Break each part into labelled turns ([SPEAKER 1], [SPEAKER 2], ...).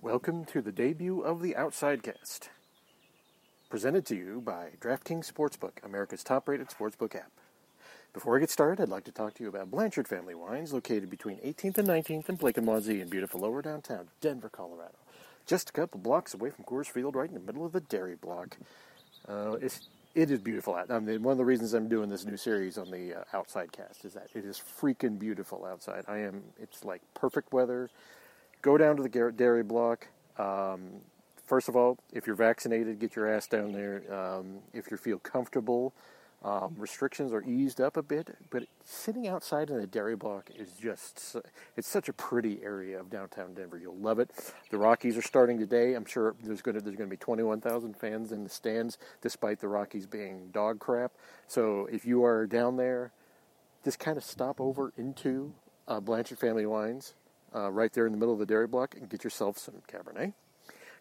[SPEAKER 1] Welcome to the debut of the Outside Cast, presented to you by DraftKings Sportsbook, America's top-rated sportsbook app. Before I get started, I'd like to talk to you about Blanchard Family Wines, located between 18th and 19th and Blake and Wazee in beautiful lower downtown Denver, Colorado. Just a couple blocks away from Coors Field, right in the middle of the dairy block. Uh, it's it is beautiful out. I mean, one of the reasons I'm doing this new series on the uh, Outside Cast is that it is freaking beautiful outside. I am. It's like perfect weather. Go down to the dairy block. Um, first of all, if you're vaccinated, get your ass down there. Um, if you feel comfortable, um, restrictions are eased up a bit, but sitting outside in the dairy block is just, it's such a pretty area of downtown Denver. You'll love it. The Rockies are starting today. I'm sure there's going to, there's to be 21,000 fans in the stands, despite the Rockies being dog crap. So if you are down there, just kind of stop over into uh, Blanchard Family Wines, uh, right there in the middle of the dairy block, and get yourself some Cabernet.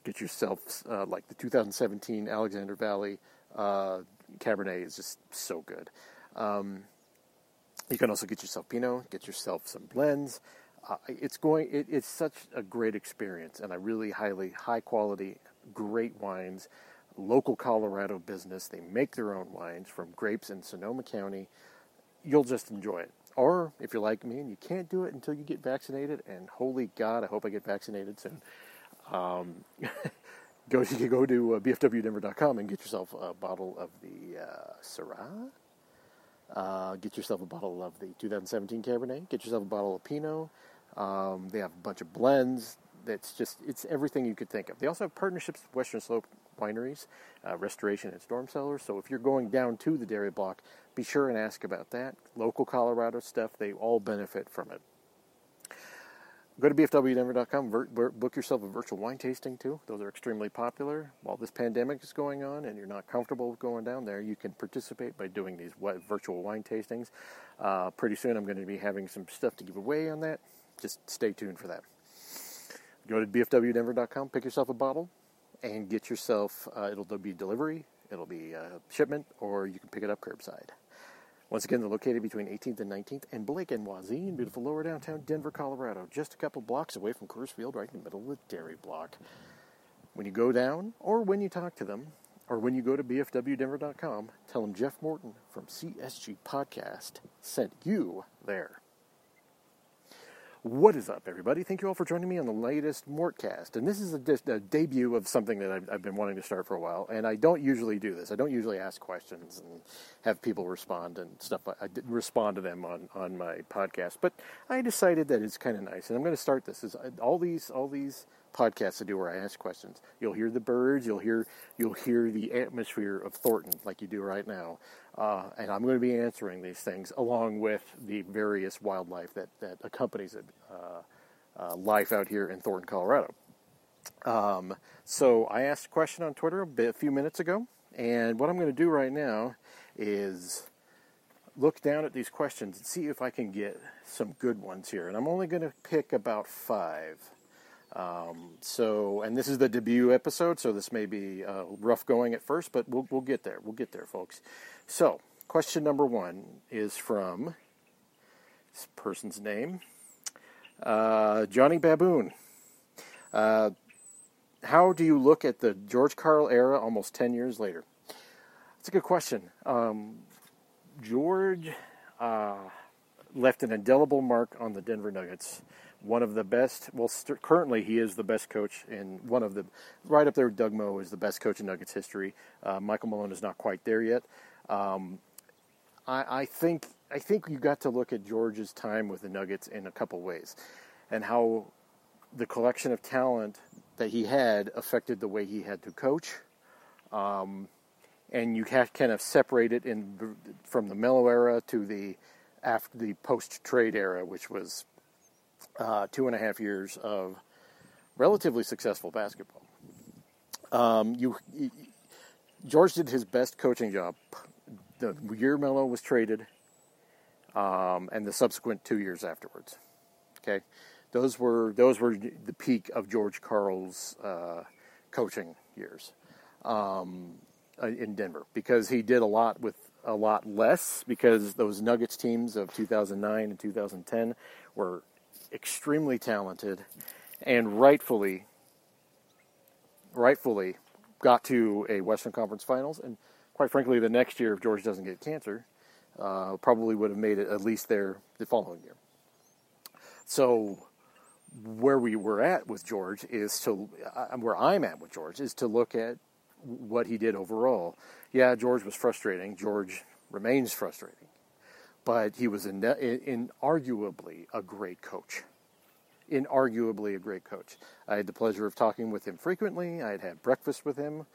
[SPEAKER 1] Get yourself uh, like the 2017 Alexander Valley uh, Cabernet is just so good. Um, you can also get yourself Pinot, get yourself some blends. Uh, it's going. It, it's such a great experience, and I really highly high quality, great wines. Local Colorado business. They make their own wines from grapes in Sonoma County. You'll just enjoy it. Or if you're like me and you can't do it until you get vaccinated, and holy God, I hope I get vaccinated soon. Um, go you can go to uh, bfwdenver.com and get yourself a bottle of the uh, Syrah. Uh, get yourself a bottle of the 2017 Cabernet. Get yourself a bottle of Pinot. Um, they have a bunch of blends. That's just it's everything you could think of. They also have partnerships with Western Slope wineries, uh, restoration and storm cellars. So if you're going down to the dairy block, be sure and ask about that. Local Colorado stuff, they all benefit from it. Go to bfwdenver.com, book yourself a virtual wine tasting too. Those are extremely popular. While this pandemic is going on and you're not comfortable going down there, you can participate by doing these virtual wine tastings. Uh, pretty soon I'm going to be having some stuff to give away on that. Just stay tuned for that. Go to bfwdenver.com, pick yourself a bottle, and get yourself, uh, it'll be delivery, it'll be uh, shipment, or you can pick it up curbside. Once again, they're located between 18th and 19th and Blake and Wazee in beautiful lower downtown Denver, Colorado, just a couple blocks away from Coors Field, right in the middle of the dairy block. When you go down, or when you talk to them, or when you go to bfwdenver.com, tell them Jeff Morton from CSG Podcast sent you there. What is up, everybody? Thank you all for joining me on the latest Mortcast. And this is a, a debut of something that I've, I've, been wanting to start for a while. And I don't usually do this. I don't usually ask questions and have people respond and stuff. I didn't respond to them on, on my podcast, but I decided that it's kind of nice. And I'm going to start this. Is uh, all these all these podcasts I do where I ask questions. You'll hear the birds. You'll hear you'll hear the atmosphere of Thornton like you do right now. Uh, and I'm going to be answering these things along with the various wildlife that that accompanies it, uh, uh, life out here in Thornton, Colorado. Um, so I asked a question on Twitter a, bit, a few minutes ago, and what I'm going to do right now is look down at these questions and see if I can get some good ones here. And I'm only going to pick about five. Um, so, and this is the debut episode, so this may be uh, rough going at first, but we'll, we'll get there. We'll get there, folks. So, question number one is from this person's name, uh, Johnny Baboon. Uh, how do you look at the George Karl era almost 10 years later? That's a good question. Um, George uh, left an indelible mark on the Denver Nuggets one of the best. Well, st- currently he is the best coach in one of the right up there. Doug Moe is the best coach in Nuggets history. Uh, Michael Malone is not quite there yet. Um, I, I, think I think you got to look at George's time with the Nuggets in a couple ways, and how the collection of talent that he had affected the way he had to coach. Um, and you have kind of separated in from the Melo era to the after the post trade era, which was uh, two and a half years of relatively successful basketball. Um, you, George did his best coaching job. The year Melo was traded, um, and the subsequent two years afterwards. Okay, those were those were the peak of George Karl's uh, coaching years um, uh, in Denver because he did a lot with a lot less because those Nuggets teams of 2009 and 2010 were extremely talented and rightfully rightfully got to a Western Conference Finals, and quite frankly, the next year, if George doesn't get cancer, uh, probably would have made it at least there the following year. So, where we were at with George is to, uh, where I'm at with George is to look at what he did overall. Yeah, George was frustrating. George remains frustrating, but he was in, in, arguably a great coach. Inarguably a great coach. I had the pleasure of talking with him frequently. I had had breakfast with him,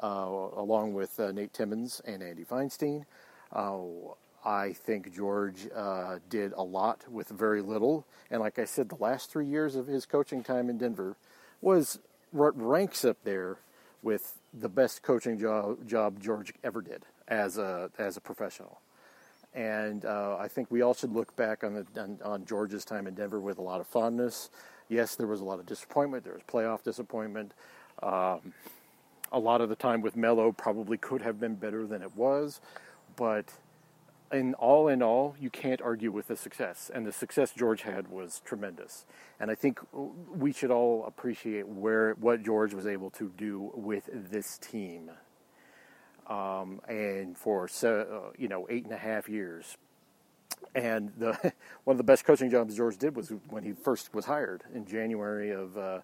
[SPEAKER 1] uh, along with uh, Nate Timmons and Andy Feinstein. Uh, I think George uh, did a lot with very little. And like I said, the last three years of his coaching time in Denver was what ranks up there with the best coaching job, job George ever did as a as a professional. And uh, I think we all should look back on, the, on, on George's time in Denver with a lot of fondness. Yes, there was a lot of disappointment. There was playoff disappointment. Um, a lot of the time with Melo probably could have been better than it was, but in all in all, you can't argue with the success, and the success George had was tremendous. And I think we should all appreciate where what George was able to do with this team. Um, and for uh, you know eight and a half years, and the one of the best coaching jobs George did was when he first was hired in January of uh,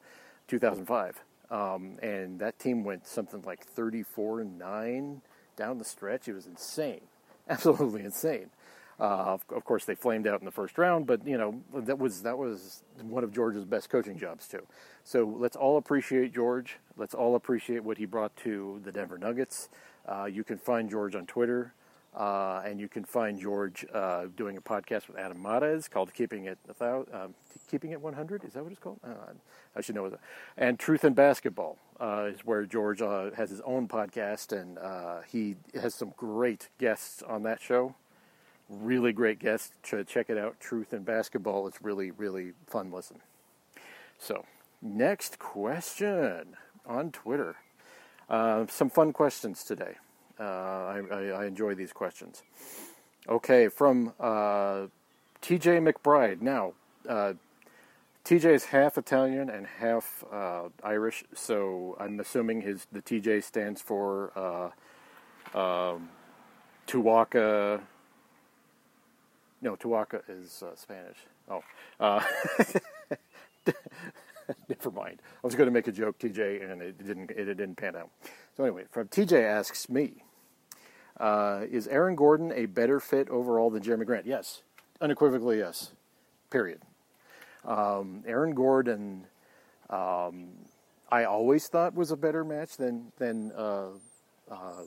[SPEAKER 1] 2005, um, and that team went something like 34 and nine down the stretch. It was insane absolutely insane. Uh, of, of, course, they flamed out in the first round, but you know that was that was one of George's best coaching jobs too. So let's all appreciate George. Let's all appreciate what he brought to the Denver Nuggets. Uh, you can find George on Twitter, uh, and you can find George uh, doing a podcast with Adam Mares called "Keeping It um, Keeping It 100." Is that what it's called? Uh, I should know that. And Truth in Basketball uh, is where George uh, has his own podcast, and he has some great guests on that show. Really great guests. Check it out. Truth in Basketball. It's really, really fun listen. So, next question on Twitter. Uh, some fun questions today. Uh, I, I, I, enjoy these questions. Okay, from uh, TJ McBride. Now, TJ is half Italian and half uh, Irish, so I'm assuming his the TJ stands for uh, um. No, Tuwaka is uh, Spanish. Oh, uh, never mind. I was going to make a joke, TJ, and it didn't. It didn't pan out. So anyway, from TJ asks me, uh, is Aaron Gordon a better fit overall than Jerami Grant? Yes, unequivocally yes. Period. Um, Aaron Gordon, um, I always thought was a better match than than uh, uh,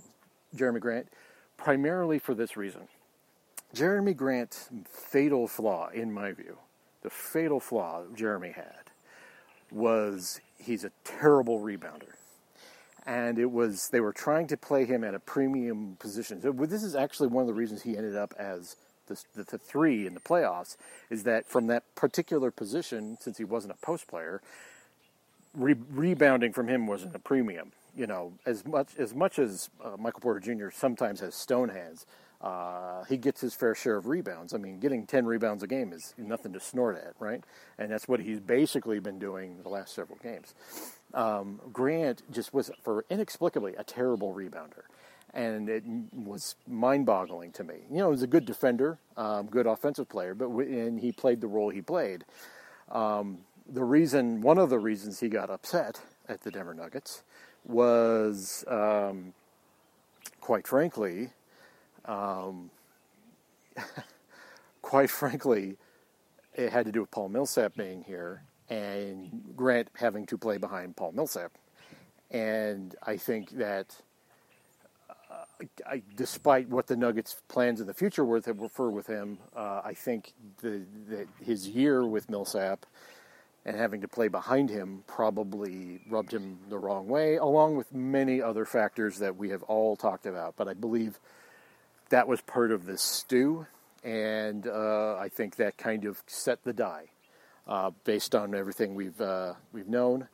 [SPEAKER 1] Jerami Grant, primarily for this reason. Jerami Grant's fatal flaw, in my view, the fatal flaw Jerami had was he's a terrible rebounder. And it was they were trying to play him at a premium position. So this is actually one of the reasons he ended up as the, the, the, three in the playoffs is that from that particular position, since he wasn't a post player, re- rebounding from him wasn't a premium. You know, as much as much as uh, Michael Porter Jr. sometimes has stone hands, uh, he gets his fair share of rebounds. I mean, getting ten rebounds a game is nothing to snort at, right? And that's what he's basically been doing the last several games. Um, Grant just was, for inexplicably, a terrible rebounder and it was mind-boggling to me. You know, he was a good defender, um, good offensive player, but w- and he played the role he played. Um, the reason, one of the reasons he got upset at the Denver Nuggets was, um, quite frankly, um, quite frankly, it had to do with Paul Millsap being here and Grant having to play behind Paul Millsap. And I think that I, despite what the Nuggets' plans in the future were for with him, uh, I think the, the, his year with Millsap and having to play behind him probably rubbed him the wrong way, along with many other factors that we have all talked about. But I believe that was part of the stew, and uh, I think that kind of set the die uh, based on everything we've uh, we've known,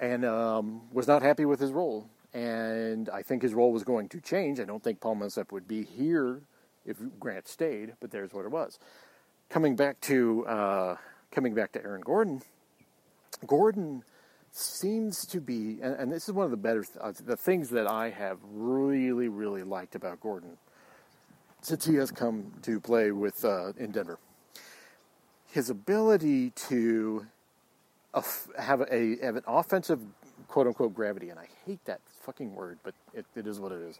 [SPEAKER 1] and um, was not happy with his role and I think his role was going to change. I don't think Paul Millsap would be here if Grant stayed, but there's what it was. Coming back to uh, coming back to Aaron Gordon, Gordon seems to be, and, and this is one of the better, uh, the things that I have really, really liked about Gordon since he has come to play with uh, in Denver. His ability to have a have an offensive quote unquote gravity, and I hate that fucking word, but it, it is what it is.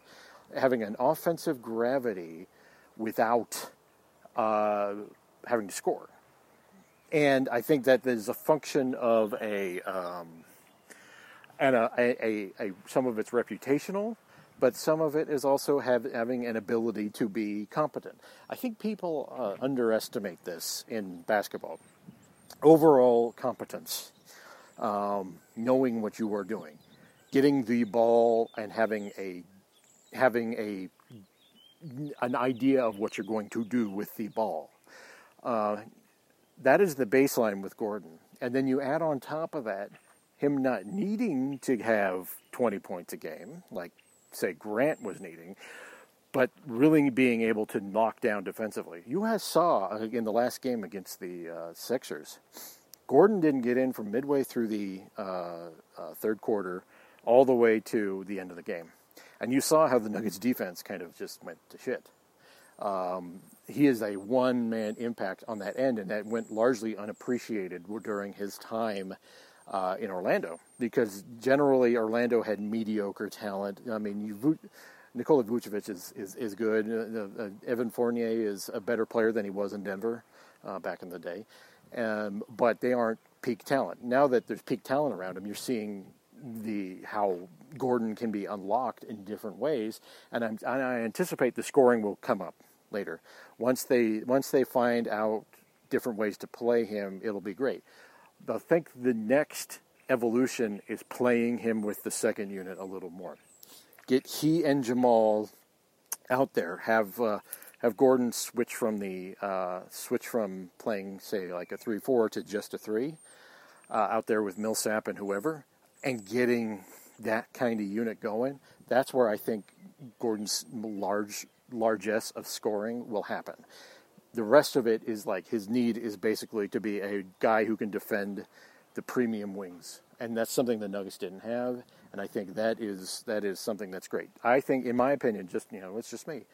[SPEAKER 1] Having an offensive gravity without uh, having to score. And I think that there's a function of a, um, and a, a, a, some of it's reputational, but some of it is also have, having an ability to be competent. I think people uh, underestimate this in basketball. Overall competence, um, knowing what you are doing, getting the ball and having a having a an idea of what you're going to do with the ball. Uh, that is the baseline with Gordon. And then you add on top of that him not needing to have 20 points a game, like, say, Grant was needing, but really being able to knock down defensively. You guys saw uh, in the last game against the uh, Sixers, Gordon didn't get in from midway through the uh, uh, third quarter all the way to the end of the game. And you saw how the Nuggets defense kind of just went to shit. Um, he is a one man impact on that end, and that went largely unappreciated during his time uh, in Orlando because generally Orlando had mediocre talent. I mean, you, Nikola Vucevic is, is, is good. Uh, uh, Evan Fournier is a better player than he was in Denver uh, back in the day, um, but they aren't peak talent. Now that there's peak talent around him, you're seeing the how Gordon can be unlocked in different ways, and, and i anticipate the scoring will come up later. Once they once they find out different ways to play him, it'll be great. I think the next evolution is playing him with the second unit a little more. Get he and Jamal out there. Have uh, have Gordon switch from the uh, switch from playing say like a three four to just a three uh, out there with Millsap and whoever and getting that kind of unit going, that's where I think Gordon's large largesse of scoring will happen. The rest of it is like his need is basically to be a guy who can defend the premium wings, and that's something the Nuggets didn't have, and I think that is that is something that's great. I think, in my opinion, just you know, it's just me.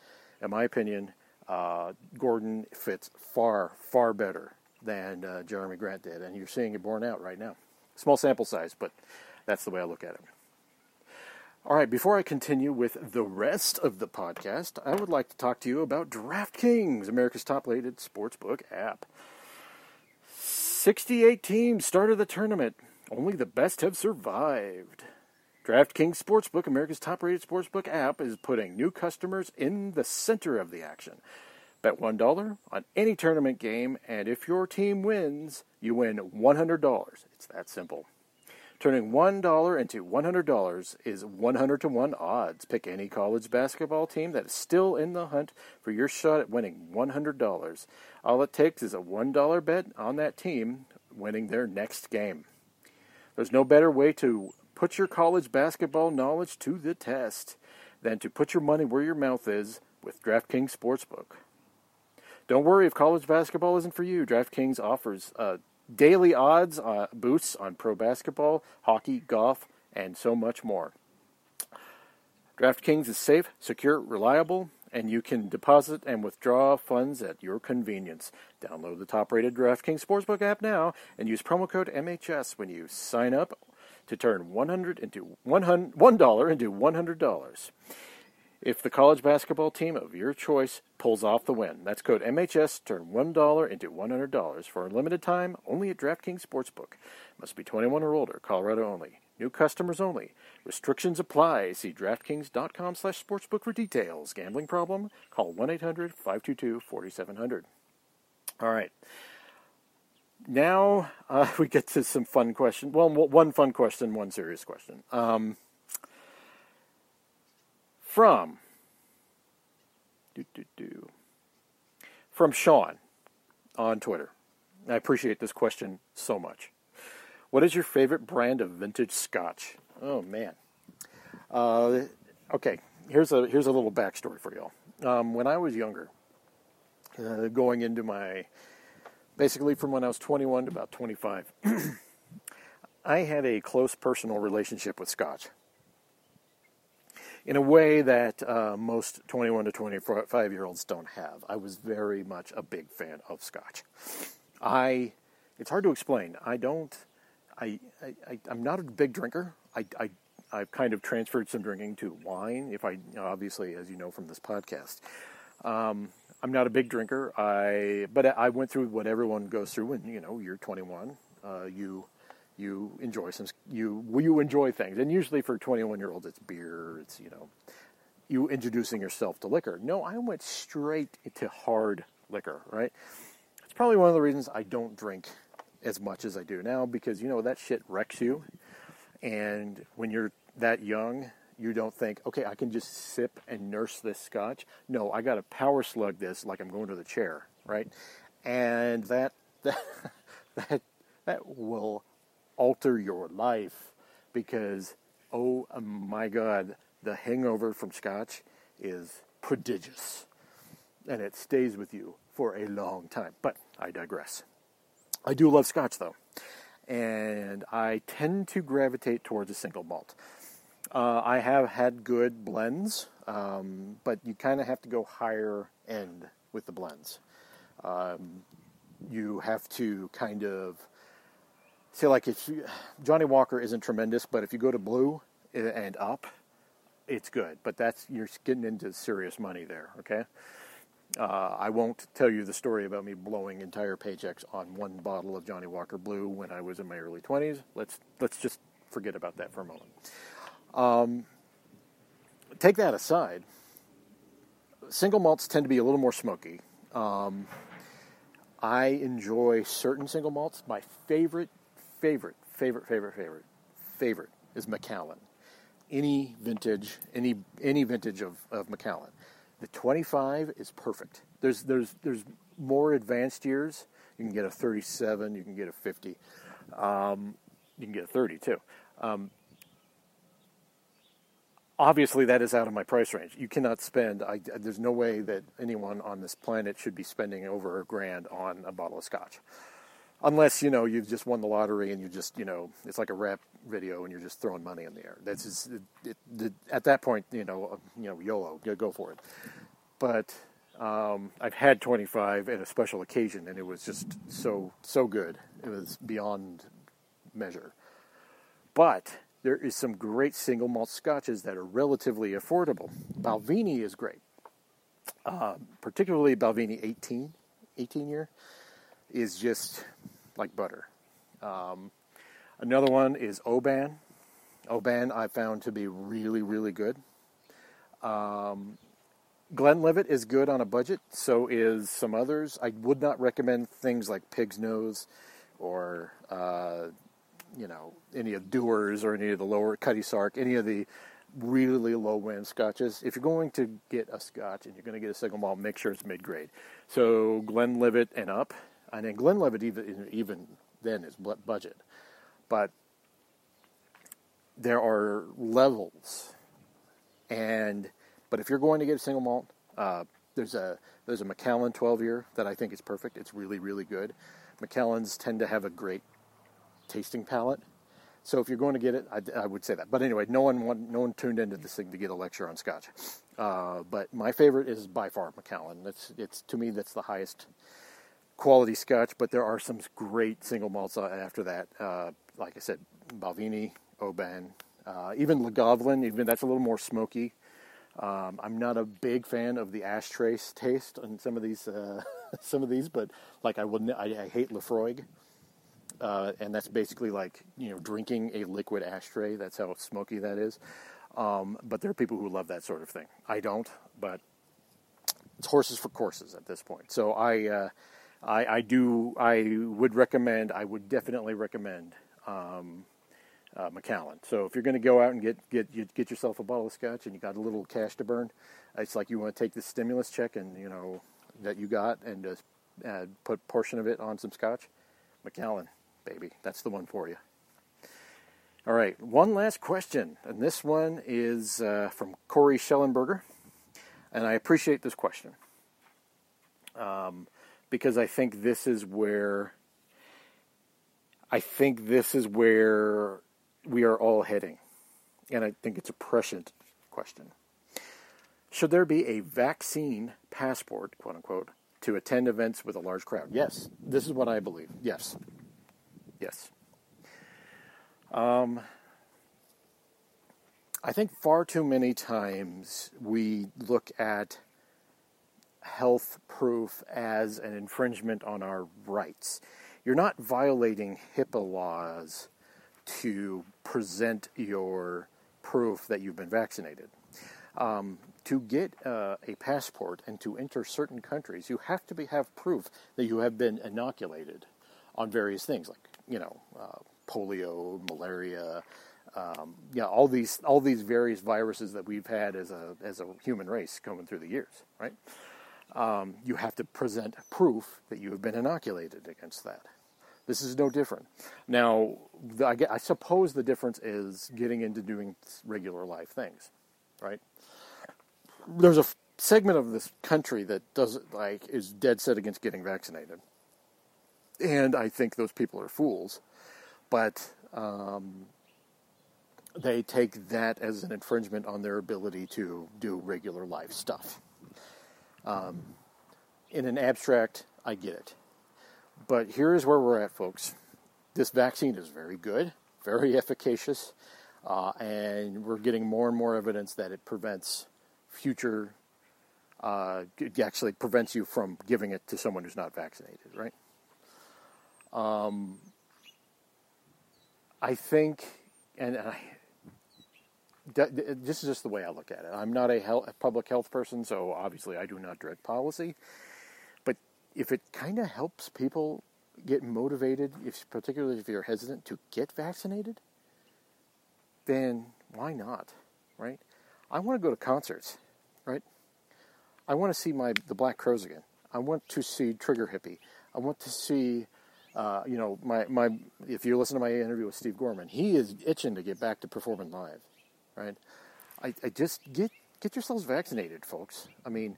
[SPEAKER 1] In my opinion, uh, Gordon fits far far better than uh, Jerami Grant did, and you're seeing it borne out right now. Small sample size, but that's the way I look at it. All right, before I continue with the rest of the podcast, I would like to talk to you about DraftKings, America's top rated sportsbook app. 68 teams started the tournament. Only the best have survived. DraftKings Sportsbook, America's top rated sportsbook app, is putting new customers in the center of the action. Bet $1 on any tournament game, and if your team wins, you win $100. It's that simple. Turning $1 into $100 is 100 to 1 odds. Pick any college basketball team that is still in the hunt for your shot at winning $100. All it takes is a $1 bet on that team winning their next game. There's no better way to put your college basketball knowledge to the test than to put your money where your mouth is with DraftKings Sportsbook. Don't worry if college basketball isn't for you. DraftKings offers a daily odds uh, boosts on pro basketball, hockey, golf, and so much more. DraftKings is safe, secure, reliable, and you can deposit and withdraw funds at your convenience. Download the top-rated DraftKings Sportsbook app now and use promo code MHS when you sign up to turn 100 into $100, $1 into $100 if the college basketball team of your choice pulls off the win. That's code MHS. Turn $1 into $100 for a limited time only at DraftKings Sportsbook. Must be 21 or older. Colorado only. New customers only. Restrictions apply. See DraftKings.com slash sportsbook for details. Gambling problem? Call 1-800-522-4700. All right. Now uh, we get to some fun question. Well, one fun question, one serious question. Um, from do, do, do, from Sean on Twitter. I appreciate this question so much. What is your favorite brand of vintage scotch? Oh man. Uh, okay, here's a here's a little backstory for y'all. Um, when I was younger, uh, going into my basically from when I was 21 to about 25, I had a close personal relationship with Scotch in a way that uh, most 21 to 25 year olds don't have. I was very much a big fan of Scotch. I, it's hard to explain. I don't, I, I, am not a big drinker. I, I, I've kind of transferred some drinking to wine. If I, obviously, as you know from this podcast, um, I'm not a big drinker. I, but I went through what everyone goes through when you know you're 21. Uh, you you enjoy some you you enjoy things, and usually for 21 year olds, it's beer. It's you know you introducing yourself to liquor. No, I went straight to hard liquor. Right. It's probably one of the reasons I don't drink as much as I do now because you know that shit wrecks you, and when you're that young, you don't think, okay, I can just sip and nurse this scotch. No, I got to power slug this like I'm going to the chair, right? And that that that that will alter your life because oh my god, the hangover from scotch is prodigious. And it stays with you for a long time. But I digress. I do love scotch though. And I tend to gravitate towards a single malt. Uh, I have had good blends, um, but you kind of have to go higher end with the blends. Um, you have to kind of say like if you, Johnnie Walker isn't tremendous, but if you go to blue and up, it's good. But that's you're getting into serious money there. Okay. Uh, I won't tell you the story about me blowing entire paychecks on one bottle of Johnnie Walker Blue when I was in my early 20s. Let's let's just forget about that for a moment. Um, take that aside, single malts tend to be a little more smoky. Um, I enjoy certain single malts. My favorite, favorite, favorite, favorite, favorite, favorite is Macallan. Any vintage, any any vintage of, of Macallan. The 25 is perfect. There's there's there's more advanced years. You can get a 37. You can get a 50. Um, you can get a 30 too. Um, obviously that is out of my price range. You cannot spend. I, there's no way that anyone on this planet should be spending over a grand on a bottle of scotch, unless you know you've just won the lottery and you just you know it's like a rap video and you're just throwing money in the air. That's just, it, it, at that point you know you know YOLO, go for it. But um, I've had 25 at a special occasion and it was just so so good. It was beyond measure. But there is some great single malt scotches that are relatively affordable. Balvenie is great, uh, particularly Balvenie 18, 18 year, is just like butter. Um, another one is Oban. Oban I found to be really, really good. Um, Glenlivet is good on a budget, so is some others. I would not recommend things like Pig's Nose or uh, you know, any of Dewar's or any of the lower Cutty Sark, any of the really low end scotches. If you're going to get a scotch and you're going to get a single malt, make sure it's mid grade. So Glenlivet and up, and then Glenlivet even even then is budget, but there are levels, and but if you're going to get a single malt, uh, there's a there's a Macallan 12 year that I think is perfect. It's really really good. Macallans tend to have a great tasting palate. So if you're going to get it, I, I, would say that. But anyway, no one no one tuned into this thing to get a lecture on Scotch. Uh, but my favorite is by far Macallan. It's it's to me that's the highest quality Scotch. But there are some great single malts after that. Uh, like I said, Balvenie, Oban, uh, even Lagavulin. Even that's a little more smoky. Um, I'm not a big fan of the ashtray taste on some of these uh, some of these, but like I wouldn't. I, I hate Laphroaig uh, and that's basically like you know drinking a liquid ashtray. That's how smoky that is. Um, but there are people who love that sort of thing. I don't, but it's horses for courses at this point. So I, uh, I, I, do, I would recommend, I would definitely recommend um, uh, Macallan. So if you're going to go out and get get you get yourself a bottle of scotch and you got a little cash to burn, it's like you want to take the stimulus check and you know that you got and just uh, put portion of it on some scotch. Macallan baby. That's the one for you. All right, one last question, and this one is uh, from Corey Schellenberger, and I appreciate this question um, because I think this is where I think this is where we are all heading. And I think it's a prescient question. Should there be a vaccine passport, quote unquote, to attend events with a large crowd? Yes. This is what I believe. Yes. Yes. Um, I think far too many times we look at health proof as an infringement on our rights. You're not violating HIPAA laws to present your proof that you've been vaccinated. Um, to get uh, a passport and to enter certain countries, you have to be, have proof that you have been inoculated on various things, like you know, uh, polio, malaria, um, yeah, all these all these various viruses that we've had as a as a human race coming through the years, right? Um, you have to present proof that you have been inoculated against that. This is no different. Now, I, I suppose the difference is getting into doing regular life things, right? There's a segment of this country that does like is dead set against getting vaccinated, and I think those people are fools. But um, they take that as an infringement on their ability to do regular life stuff. Um, in an abstract, I get it. But here is where we're at, folks. This vaccine is very good, very efficacious, uh, and we're getting more and more evidence that it prevents future, uh, it actually prevents you from giving it to someone who's not vaccinated, right? Um, I think, and I, this is just the way I look at it. I'm not a, health, public health person, so obviously I do not direct policy. But if it kind of helps people get motivated, if, particularly if you're hesitant to get vaccinated, then why not, right? I want to go to concerts, right? I want to see my the Black Crowes again. I want to see Trigger Hippy. I want to see, uh, you know, my my. If you listen to my interview with Steve Gorman, he is itching to get back to performing live right? I, I just get get yourselves vaccinated, folks. I mean,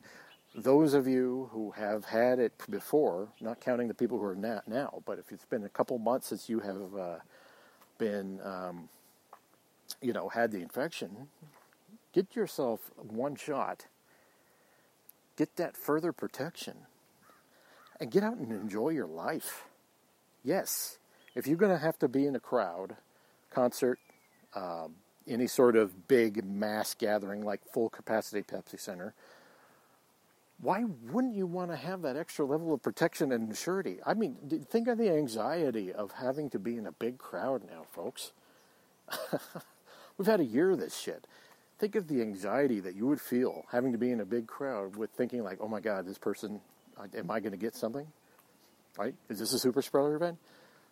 [SPEAKER 1] those of you who have had it before, not counting the people who are not now, but if it's been a couple months since you have uh, been, um, you know, had the infection, get yourself one shot. Get that further protection, and get out and enjoy your life. Yes, if you're going to have to be in a crowd, concert, um, any sort of big mass gathering like full capacity Pepsi Center, why wouldn't you want to have that extra level of protection and surety? I mean, think of the anxiety of having to be in a big crowd now, folks. We've had a year of this shit. Think of the anxiety that you would feel having to be in a big crowd with thinking like, "Oh my God, this person, am I going to get something? Right? Is this a super spreader event?"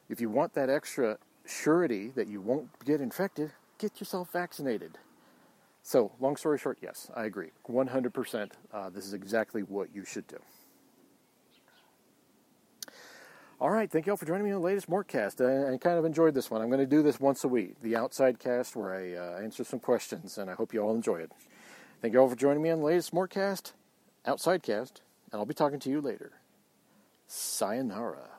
[SPEAKER 1] If you want that extra surety that you won't get infected, get yourself vaccinated. So, long story short, yes, I agree. 100%. Uh, this is exactly what you should do. All right, thank you all for joining me on the latest Mortcast. I, I kind of enjoyed this one. I'm going to do this once a week, the outside cast, where I uh, answer some questions, and I hope you all enjoy it. Thank you all for joining me on the latest Mortcast, outside cast, and I'll be talking to you later. Sayonara.